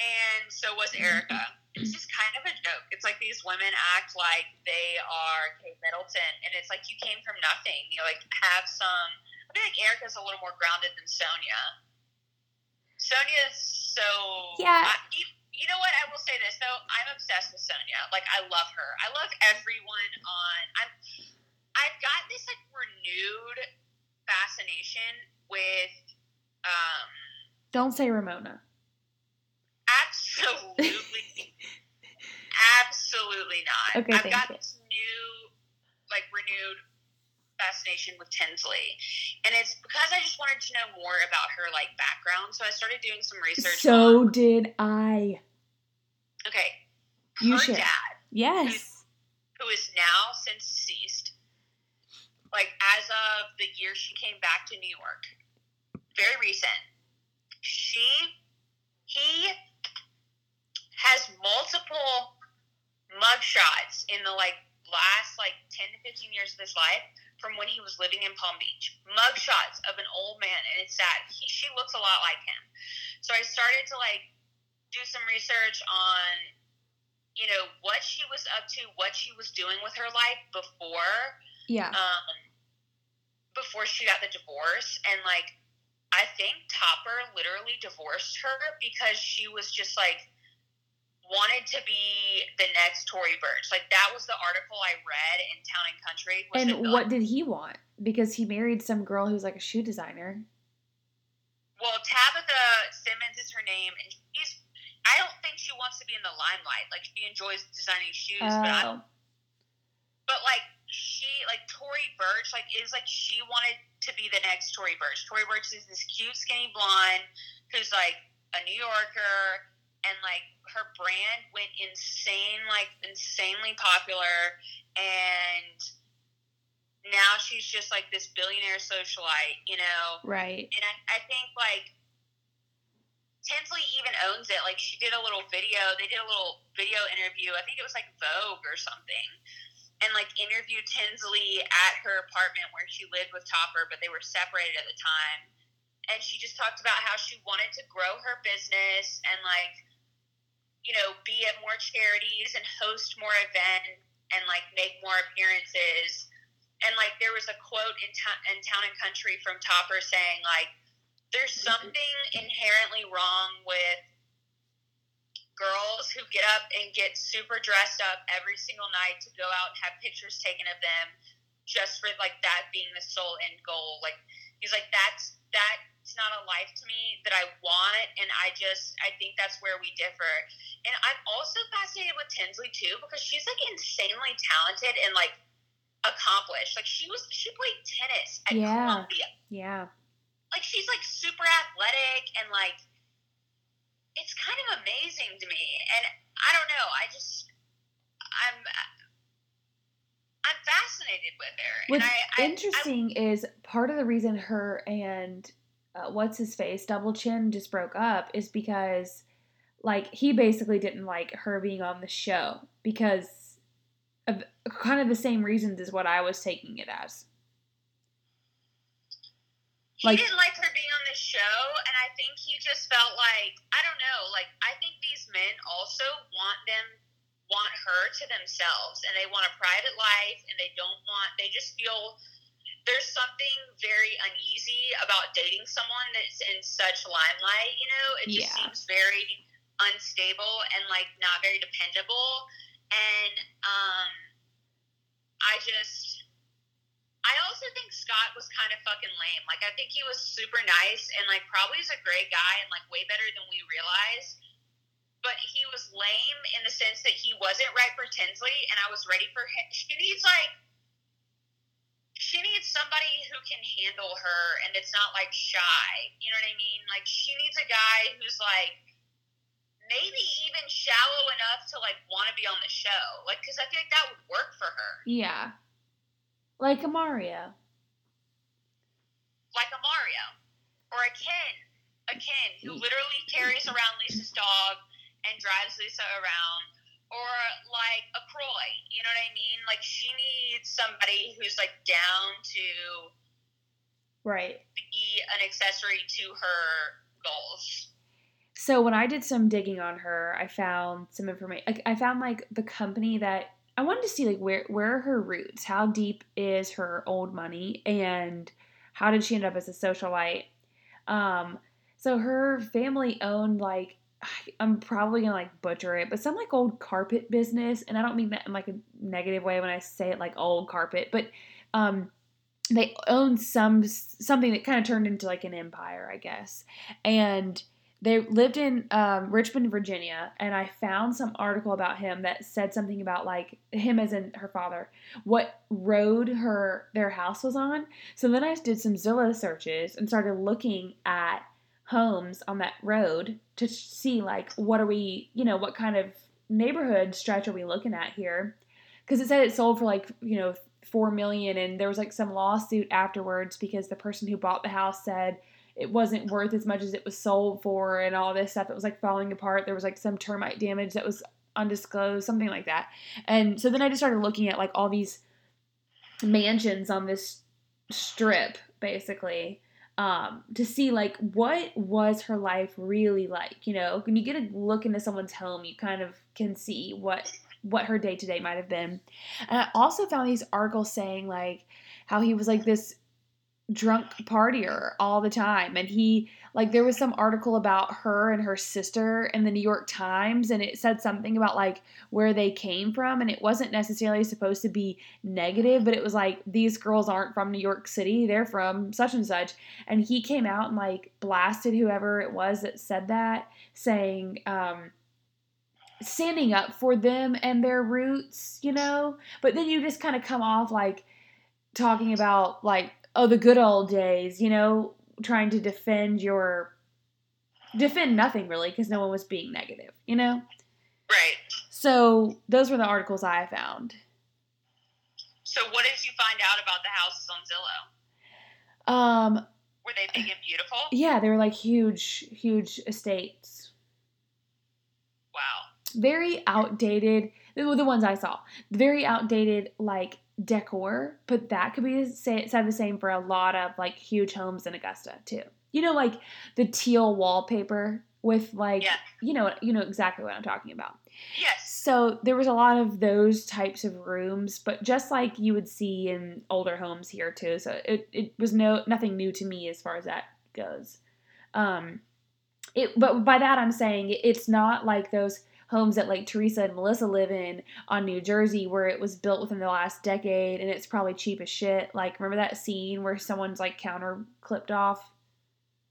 And so was Erika. It's just kind of a joke. It's like these women act like they are Kate Middleton, and it's like you came from nothing. You know, like have some. I feel like Erika's a little more grounded than Sonja. Sonja's so Yeah. I, you, you know what? I will say this though. I'm obsessed with Sonja. Like I love her. I love everyone on. I'm. I've got this like renewed fascination with. Um, Don't say Ramona. Absolutely, absolutely not. Okay, I've got you. this new, like, renewed fascination with Tinsley, and it's because I just wanted to know more about her like background. So I started doing some research. So on, did I. okay, You her should. dad, Yes. who is now since deceased, like as of the year she came back to New York, very recent. She, he has multiple mugshots in the like last like 10 to 15 years of his life from when he was living in Palm Beach. Mugshots of an old man, and it's sad. He, she looks a lot like him. So I started to like do some research on, you know, what she was up to, what she was doing with her life before Yeah. um, before she got the divorce, and like I think Topper literally divorced her because she was just like wanted to be the next Tory Burch. Like that was the article I read in Town and Country. And what did he want? Because he married some girl who's like a shoe designer. Well, Tabitha Simmons is her name, and she's. I don't think she wants to be in the limelight. Like she enjoys designing shoes, but I Oh. but like she like Tory Burch like is like she wanted to be the next Tory Burch. Tory Burch is this cute skinny blonde who's like a New Yorker and like her brand went insane like insanely popular and now she's just like this billionaire socialite, you know. right. And I, I think like Tinsley even owns it. Like she did a little video. They did a little video interview. I think it was like Vogue or something. And like interviewed Tinsley at her apartment where she lived with Topper, but they were separated at the time. And she just talked about how she wanted to grow her business and like, you know, be at more charities and host more events and like make more appearances. And like there was a quote in, to- in Town and Country from Topper saying like, there's mm-hmm. something inherently wrong with girls who get up and get super dressed up every single night to go out and have pictures taken of them just for like that being the sole end goal like he's like that's that's not a life to me that i want and i just i think that's where we differ. And i'm also fascinated with tinsley too because she's like insanely talented and like accomplished. Like she was she played tennis at Yeah. columbia. Yeah. like she's like super athletic and like it's kind of amazing to me. And i don't know i just i'm i'm fascinated with her. What's and I, I interesting is part of the reason her and uh, what's his face, Double Chin, just broke up is because, like, he basically didn't like her being on the show because of kind of the same reasons as what I was taking it as. he like- didn't like her being on the show and i think he just felt like i don't know like i think these men also want them want her to themselves and they want a private life and they don't want they just feel there's something very uneasy about dating someone that's in such limelight you know it just Yeah. seems very unstable and like not very dependable and um i just I also think Scott was kind of fucking lame. Like, I think he was super nice and, like, probably is a great guy and, like, way better than we realize. But he was lame in the sense that he wasn't right for Tinsley, and I was ready for him. Needs, like, she needs somebody who can handle her and it's not, like, shy. You know what I mean? Like, she needs a guy who's, like, maybe even shallow enough to like want to be on the show. Like, because I feel like that would work for her. Yeah. Like a Mario. Like a Mario or a Ken. A Ken who Mm. literally carries around Lisa's dog and drives Lisa around. Or like a Kroy, you know what I mean? Like she needs somebody who's like down to Right. be an accessory to her goals. So when I did some digging on her, I found some information. Like I found like the company that I wanted to see like where where are her roots? How deep is her old money and how did she end up as a socialite? Um so her family owned like I'm probably gonna like butcher it, but some like old carpet business, and I don't mean that in like a negative way when I say it like old carpet, but um they owned some something that kind of turned into like an empire, I guess. And they lived in um, Richmond, Virginia, and I found some article about him that said something about like him as in her father, what road her their house was on. So then I did some Zillow searches and started looking at homes on that road to see like what are we, you know, what kind of neighborhood stretch are we looking at here? Because it said it sold for like you know four million, and there was like some lawsuit afterwards because the person who bought the house said it wasn't worth as much as it was sold for and all this stuff. It was like falling apart. There was like some termite damage that was undisclosed, something like that. And so then I just started looking at like all these mansions on this strip, basically, um, to see like what was her life really like. You know, when you get a look into someone's home, you kind of can see what what her day to day might have been. And I also found these articles saying like how he was like this drunk partier all the time and he like there was some article about her and her sister in the New York Times and it said something about like where they came from and it wasn't necessarily supposed to be negative but it was like these girls aren't from New York City they're from such and such. And he came out and like blasted whoever it was that said that saying um standing up for them and their roots you know? But then you just kind of come off like talking about like oh the good old days you know trying to defend your defend nothing really because no one was being negative you know Right. so those were the articles i found So what did you find out about the houses on Zillow? um Were they big and beautiful? yeah they were like huge huge estates Wow. very outdated the, the ones i saw very outdated like decor but that could be said the same for a lot of like huge homes in augusta too. You know like the teal wallpaper with like you know you know exactly what i'm talking about. Yes. so there was a lot of those types of rooms but just like you would see in older homes here too so it, it was no nothing new to me as far as that goes. Um it but by that i'm saying it's not like those homes that like teresa and melissa live in on new jersey where it was built within the last decade and it's probably cheap as shit like remember that scene where someone's like counter clipped off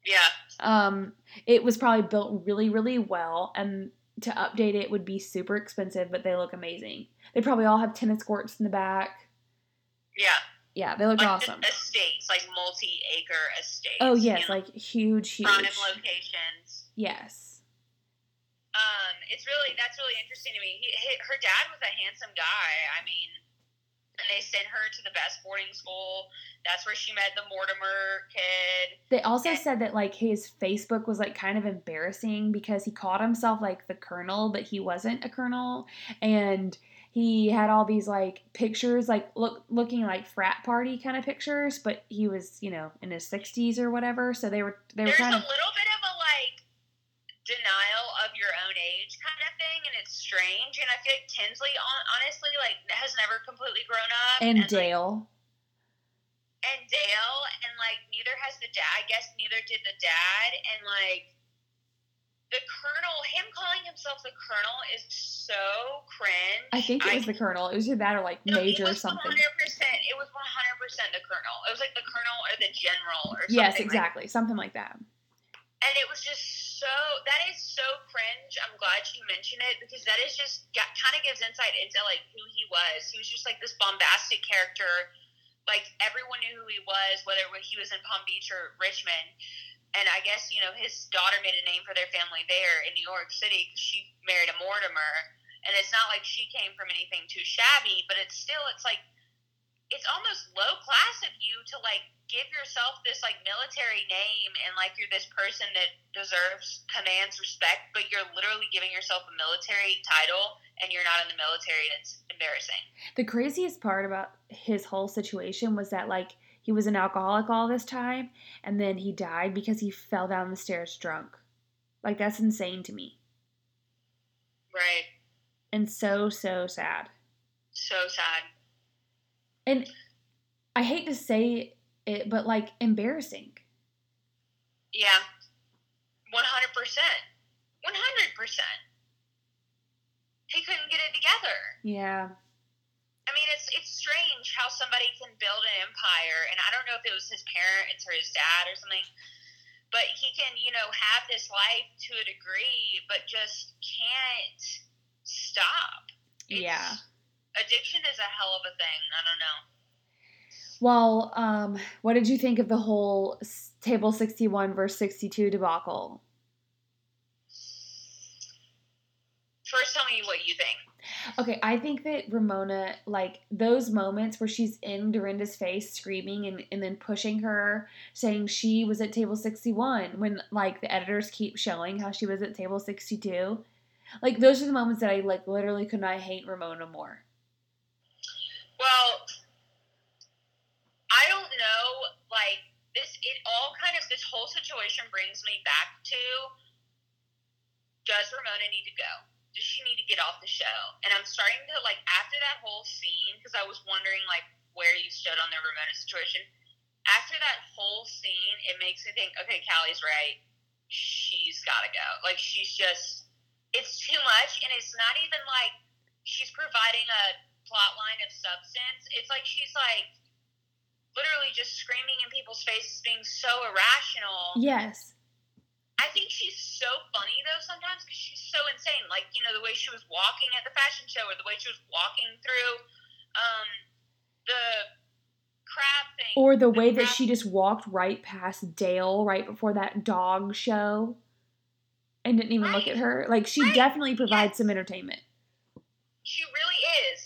Yeah. um it was probably built really really well and to update it would be super expensive but they look amazing they probably all have tennis courts in the back Yeah. yeah they look Like awesome estates, like multi-acre estates. oh you yes know, like huge huge prime locations. yes it's really that's really interesting to me. He, he, her dad was a handsome guy. I mean, and they sent her to the best boarding school. That's where she met the Mortimer kid. They also And- said that like his Facebook was like kind of embarrassing because he called himself like the colonel, but he wasn't a colonel, and he had all these like pictures, like look looking like frat party kind of pictures, but he was you know in his sixties or whatever, so they were they were kind a of little bit a denial of your own age kind of thing, and it's strange. And I feel like Tinsley, honestly, like has never completely grown up. and like, Dale. and Dale, and like neither has the dad. I guess neither did the dad, and like the colonel, him calling himself the colonel is so cringe. I think it was the colonel. It was either that or like No, major or something. 100%. It was 100% the colonel. It was like the colonel or the general or something. Yes, like- exactly, something like that. And it was just so, that is so cringe. I'm glad you mentioned it because that is just, kind of gives insight into like who he was. He was just like this bombastic character. Like everyone knew who he was, whether he was in Palm Beach or Richmond. and I guess you know his daughter made a name for their family there in New York City because she married a Mortimer, and it's not like she came from anything too shabby, but it's still it's like it's almost low class of you to like give yourself this like military name and like you're this person that deserves commands respect, but you're literally giving yourself a military title and you're not in the military and it's embarrassing. The craziest part about his whole situation was that like he was an alcoholic all this time and then he died because he fell down the stairs drunk. Like that's insane to me. Right. And so so sad. So sad. And I hate to say it, but like embarrassing. Yeah. 100%. 100%. He couldn't get it together. Yeah. I mean, it's it's strange how somebody can build an empire, and I don't know if it was his parents or his dad or something, but he can, you know, have this life to a degree, but just can't stop. It's, yeah. Addiction is a hell of a thing. I don't know. Well, um, what did you think of the whole table 61 verse 62 debacle? First, tell me what you think. Okay, I think that Ramona, like those moments where she's in Dorinda's face screaming and, and then pushing her, saying she was at table 61, when like the editors keep showing how she was at table 62. Like those are the moments that I like literally could not hate Ramona more. Well, I don't know. Like this, it all kind of this whole situation brings me back to: Does Ramona need to go? Does she need to get off the show? And I'm starting to like after that whole scene because I was wondering like where you stood on the Ramona situation. After that whole scene, it makes me think, okay, Callie's right. She's got to go. Like she's just, it's too much, and it's not even like she's providing a plot line of substance. It's like she's like literally just screaming in people's faces, being so irrational. Yes. I think she's so funny though sometimes because she's so insane. Like you know the way she was walking at the fashion show, or the way she was walking through um, the crab thing, Or the way that she just walked right past Dale right before that dog show and didn't even look at her. Like she Right. definitely provides Yes. some entertainment. She really.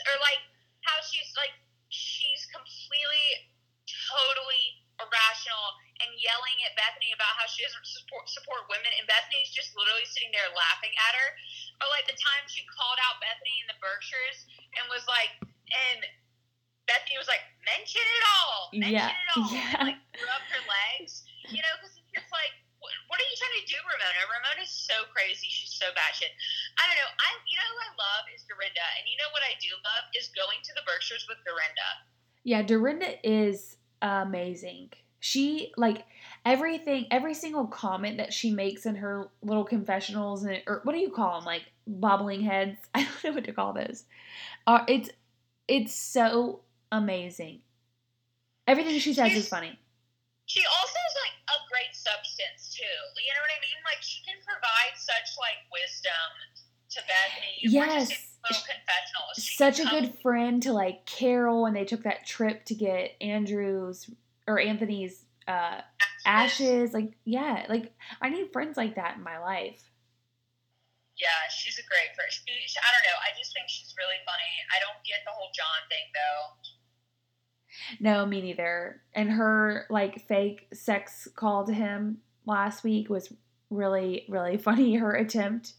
Or like how she's like she's completely totally irrational and yelling at Bethenny about how she doesn't support support women and Bethenny's just literally sitting there laughing at her. Or like the time she called out Bethenny in the Berkshires and was like and Bethenny was like, mention it all. Mention Yeah, it all. yeah. And like rubbed her legs. You know, because it's just like, what, are you trying to do, Ramona? Ramona's so crazy. She's so batshit. I don't know. I you know who I love is Dorinda, and you know what I do love is going to the Berkshires with Dorinda. Yeah, Dorinda is amazing. She like everything, every single comment that she makes in her little confessionals and or what do you call them? Like bobbling heads. I don't know what to call those. Uh, it's it's so amazing. Everything she says is funny. She also is like a great substance too. You know what I mean? Like she can provide such like wisdom to Bethenny. Yes. in little confessionals. She Such a good friend to like Carole when they took that trip to get Andrew's or Anthony's uh ashes. Like yeah, like I need friends like that in my life. Yeah, she's a great friend. She, she- I don't know. I just think she's really funny. I don't get the whole John thing though. No, me neither. And her like fake sex call to him last week was really, really funny. Her attempt.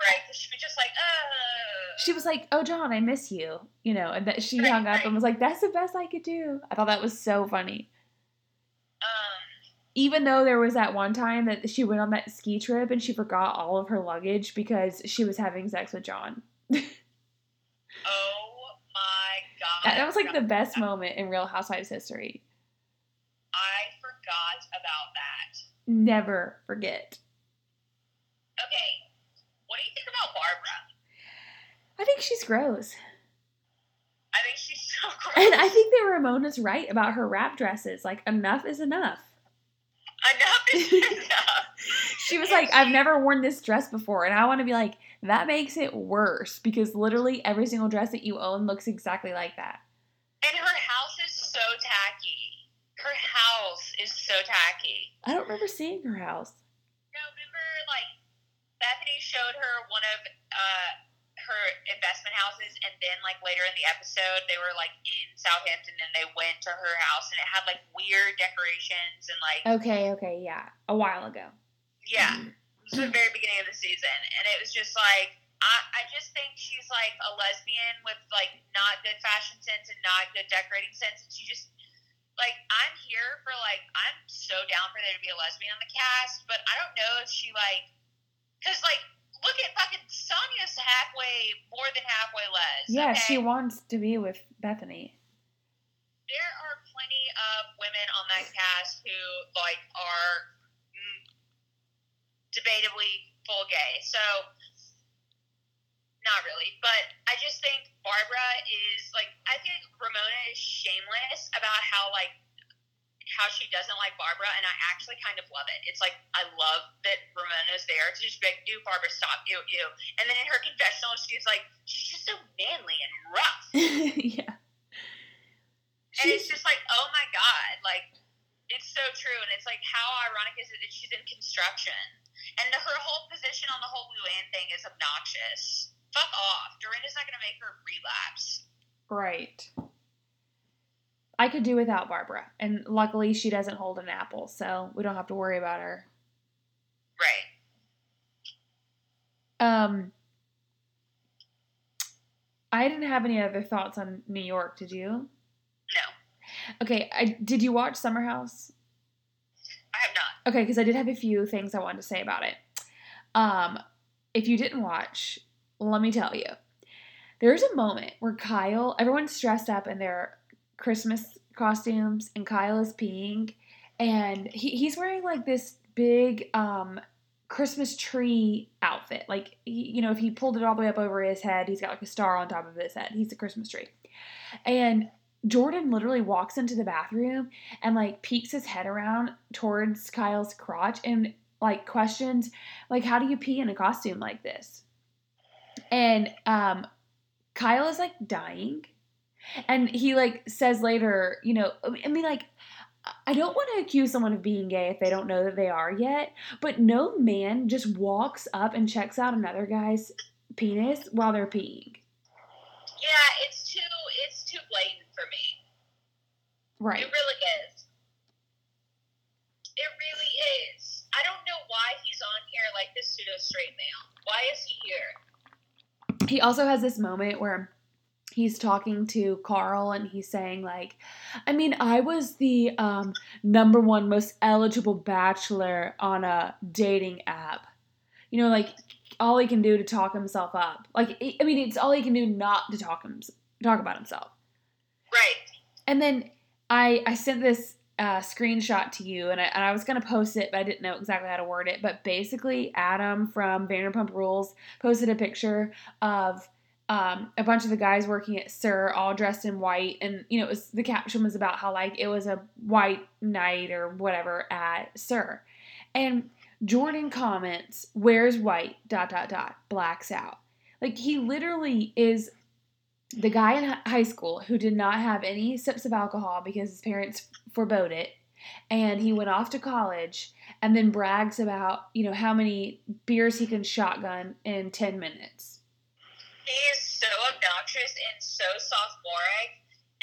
Right? She was just like, uh. She was like, "Oh, John, I miss you," you know, and that she Right, hung up right. and was like, "That's the best I could do." I thought that was so funny. Um. Even though there was that one time that she went on that ski trip and she forgot all of her luggage because she was having sex with John. That, that was like the best moment in Real Housewives history. I forgot about that. Never forget. Okay, what do you think about Barbara? I think she's gross. I think she's so gross. And I think that Ramona's right about her wrap dresses. Like, enough is enough. enough is enough. She was And like, I've never worn this dress before. And I want to be like, that makes it worse because literally every single dress that you own looks exactly like that. And her house is so tacky. Her house is so tacky. I don't remember seeing her house. No, remember like Bethenny showed her one of uh, her investment houses, and then like later in the episode, they were like in Southampton, and they went to her house, and it had like weird decorations and like Okay, okay, yeah, a while ago. yeah, was the very beginning of the season, and it was just like. I, I just think she's like a lesbian with like not good fashion sense and not good decorating sense, and she just like I'm here for like I'm so down for there to be a lesbian on the cast, but I don't know if she like because like look at fucking Sonja's halfway more than halfway les. Yeah, okay? she wants to be with Bethenny. There are plenty of women on that cast who like are debatably full gay. So not really, but I just think Barbara is like I think Ramona is shameless about how like how she doesn't like Barbara, and I actually kind of love it. It's like I love that Ramona's there to just be like, "Ew, Barbara, stop, ew, ew." And then in her confessional, she's like, she's just so manly and rough, yeah. and it's just like, oh my god, like it's so true, and it's like how ironic is it that she's in construction, and her whole position on the whole Luann thing is obnoxious. Fuck off. Dorinda's not gonna make her relapse. Right. I could do without Barbara, and luckily she doesn't hold an apple, so we don't have to worry about her. Right. Um, I didn't have any other thoughts on New York. Did you? No, Okay, I did. You watch Summer House? Okay, because I did have a few things I wanted to say about it. Um, if you didn't watch, let me tell you. There's a moment where Kyle, everyone's dressed up in their Christmas costumes, and Kyle is peeing, and he, he's wearing like this big um Christmas tree outfit. Like, he, you know, if he pulled it all the way up over his head, he's got like a star on top of his head. He's a Christmas tree. And Jordan literally walks into the bathroom and like peeks his head around towards Kyle's crotch and like questions like how do you pee in a costume like this? And um Kyle is like dying. And he like says later, you know, I mean like I don't want to accuse someone of being gay if they don't know that they are yet, but no man just walks up and checks out another guy's penis while they're peeing. Yeah, it's too it's too blatant for me. Right. It really is. It really is. I don't know why he's on here like this pseudo straight male. Why is he here? he also has this moment where he's talking to Carl and he's saying like I mean I was the um, number one most eligible bachelor on a dating app you know like all he can do to talk himself up like I mean it's all he can do not to talk him talk about himself Right. and then I I sent this uh, screenshot to you, and I, and I was gonna post it, but I didn't know exactly how to word it. But basically, Adam from Vanderpump Rules posted a picture of um, a bunch of the guys working at SUR, all dressed in white, and you know, was the caption was about how like it was a white night or whatever at SUR, and Jordan comments, "Where's white?" dot dot dot blacks out. Like he literally is the guy in high school who did not have any sips of alcohol because his parents forbade it and he went off to college and then brags about you know how many beers he can shotgun in 10 minutes He is so obnoxious and so sophomoric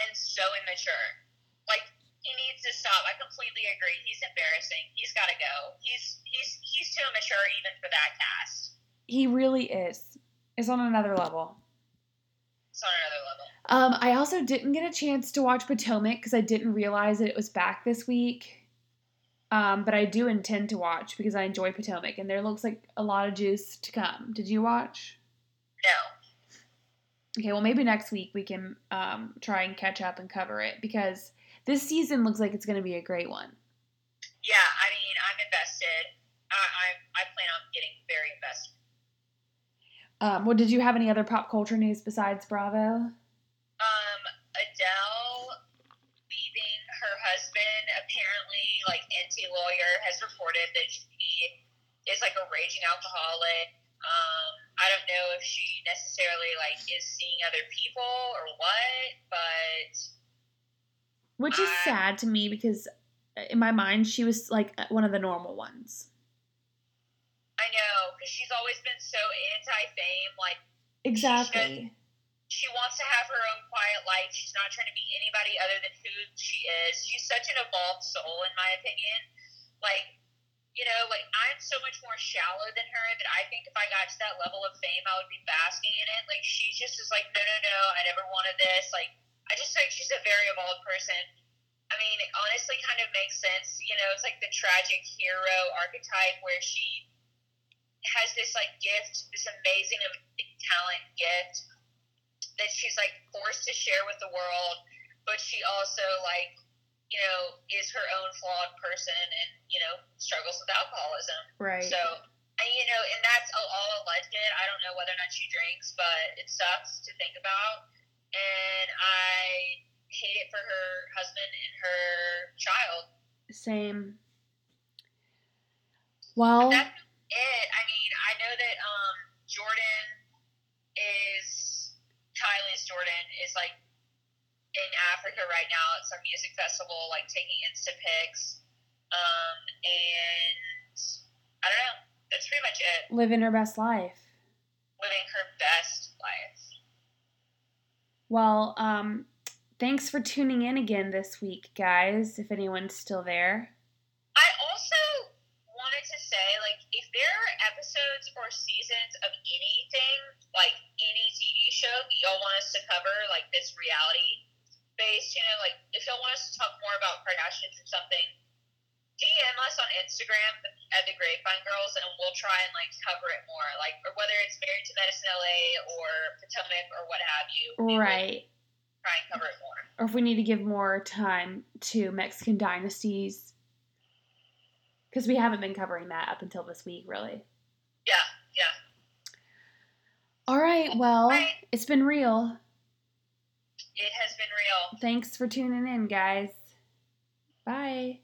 and so immature. Like he needs to stop. I completely agree. He's embarrassing. He's got to go. He's he's he's too immature even for that cast. he really is it's on another level It's on another level. Um, i also didn't get a chance to watch potomac because i didn't realize that it was back this week um, but i do intend to watch because i enjoy potomac and there looks like a lot of juice to come did you watch No. Okay, well, maybe next week we can um, try and catch up and cover it because this season looks like it's going to be a great one. Yeah, I mean, I'm invested. I I, I plan on getting very invested. Um, well, did you have any other pop culture news besides Bravo? Um, Adele leaving her husband. Apparently, like Enty lawyer has reported that she is like a raging alcoholic. Um, I don't know if she necessarily like is seeing other people or what, but Which is I- sad to me because in my mind, she was like one of the normal ones. I know, because she's always been so anti-fame. Like Exactly. she wants to have her own quiet life. She's not trying to be anybody other than who she is. She's such an evolved soul, in my opinion. Like, you know, like I'm so much more shallow than her that I think if I got to that level of fame, I would be basking in it. Like, she just is like, no, no, no, I never wanted this. Like, I just think she's a very evolved person. I mean, it honestly kind of makes sense. You know, it's like the tragic hero archetype where she has this like gift, this amazing talent gift that she's like forced to share with the world, but she also like you know is her own flawed person and you know struggles with alcoholism. Right. So and you know, and that's all, all alleged. I don't know whether or not she drinks, but it sucks to think about. And I hate it for her husband and her child. Same. Well, it. I mean, I know that um, Jordan is Tyler's Jordan is like in Africa right now at some music festival, like taking Insta pics. Um, and I don't know. That's pretty much it. living her best life. Living her best life. Well, um, thanks for tuning in again this week, guys. If anyone's still there. I also wanted to say, like, there are episodes or seasons of anything, like any TV show that y'all want us to cover, like this reality based, you know, like if y'all want us to talk more about Kardashians or something, DM us on Instagram at the Grapevine Girls, and we'll try and like cover it more, like or whether it's Married to Medicine LA or Potomac or what have you. Right. Try and cover it more. Or if we need to give more time to Mexican dynasties. Because we haven't been covering that up until this week, really. Yeah, yeah. All right, well, Right. it's been real. It has been real. Thanks for tuning in, guys. Bye.